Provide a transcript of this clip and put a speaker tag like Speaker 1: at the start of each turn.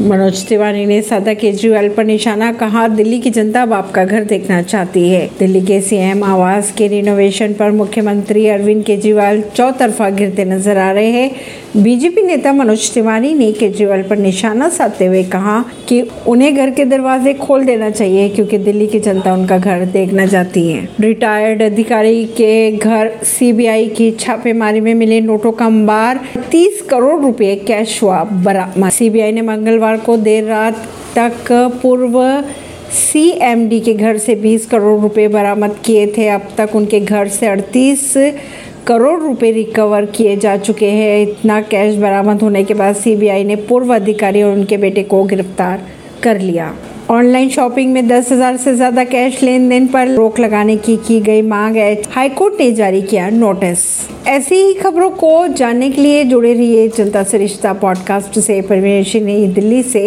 Speaker 1: मनोज तिवारी ने सादा केजरीवाल पर निशाना कहा, दिल्ली की जनता अब आपका घर देखना चाहती है। दिल्ली के सीएम आवास के रिनोवेशन पर मुख्यमंत्री अरविंद केजरीवाल चौतरफा गिरते नज़र आ रहे हैं। बीजेपी नेता मनोज तिवारी ने केजरीवाल पर निशाना साधते हुए कहा कि उन्हें घर के दरवाजे खोल देना चाहिए, क्योंकि दिल्ली की जनता उनका घर देखना चाहती है। रिटायर्ड अधिकारी के घर सीबीआई की छापेमारी में मिले नोटों का अंबार। तीस करोड़ रुपए कैश हुआ बरामद। सीबीआई ने मंगलवार को देर रात तक पूर्व सीएमडी के घर से 20 करोड़ रुपए बरामद किए थे। अब तक उनके घर से 38 करोड़ रुपए रिकवर किए जा चुके हैं। इतना कैश बरामद होने के बाद सीबीआई ने पूर्व अधिकारी और उनके बेटे को गिरफ़्तार कर लिया। ऑनलाइन शॉपिंग में दस हज़ार से ज़्यादा कैश लेन देन पर रोक लगाने की की गई मांग है। हाईकोर्ट ने जारी किया नोटिस। ऐसी ही खबरों को जानने के लिए जुड़े रहिए जनता से रिश्ता पॉडकास्ट से। परमेश दिल्ली से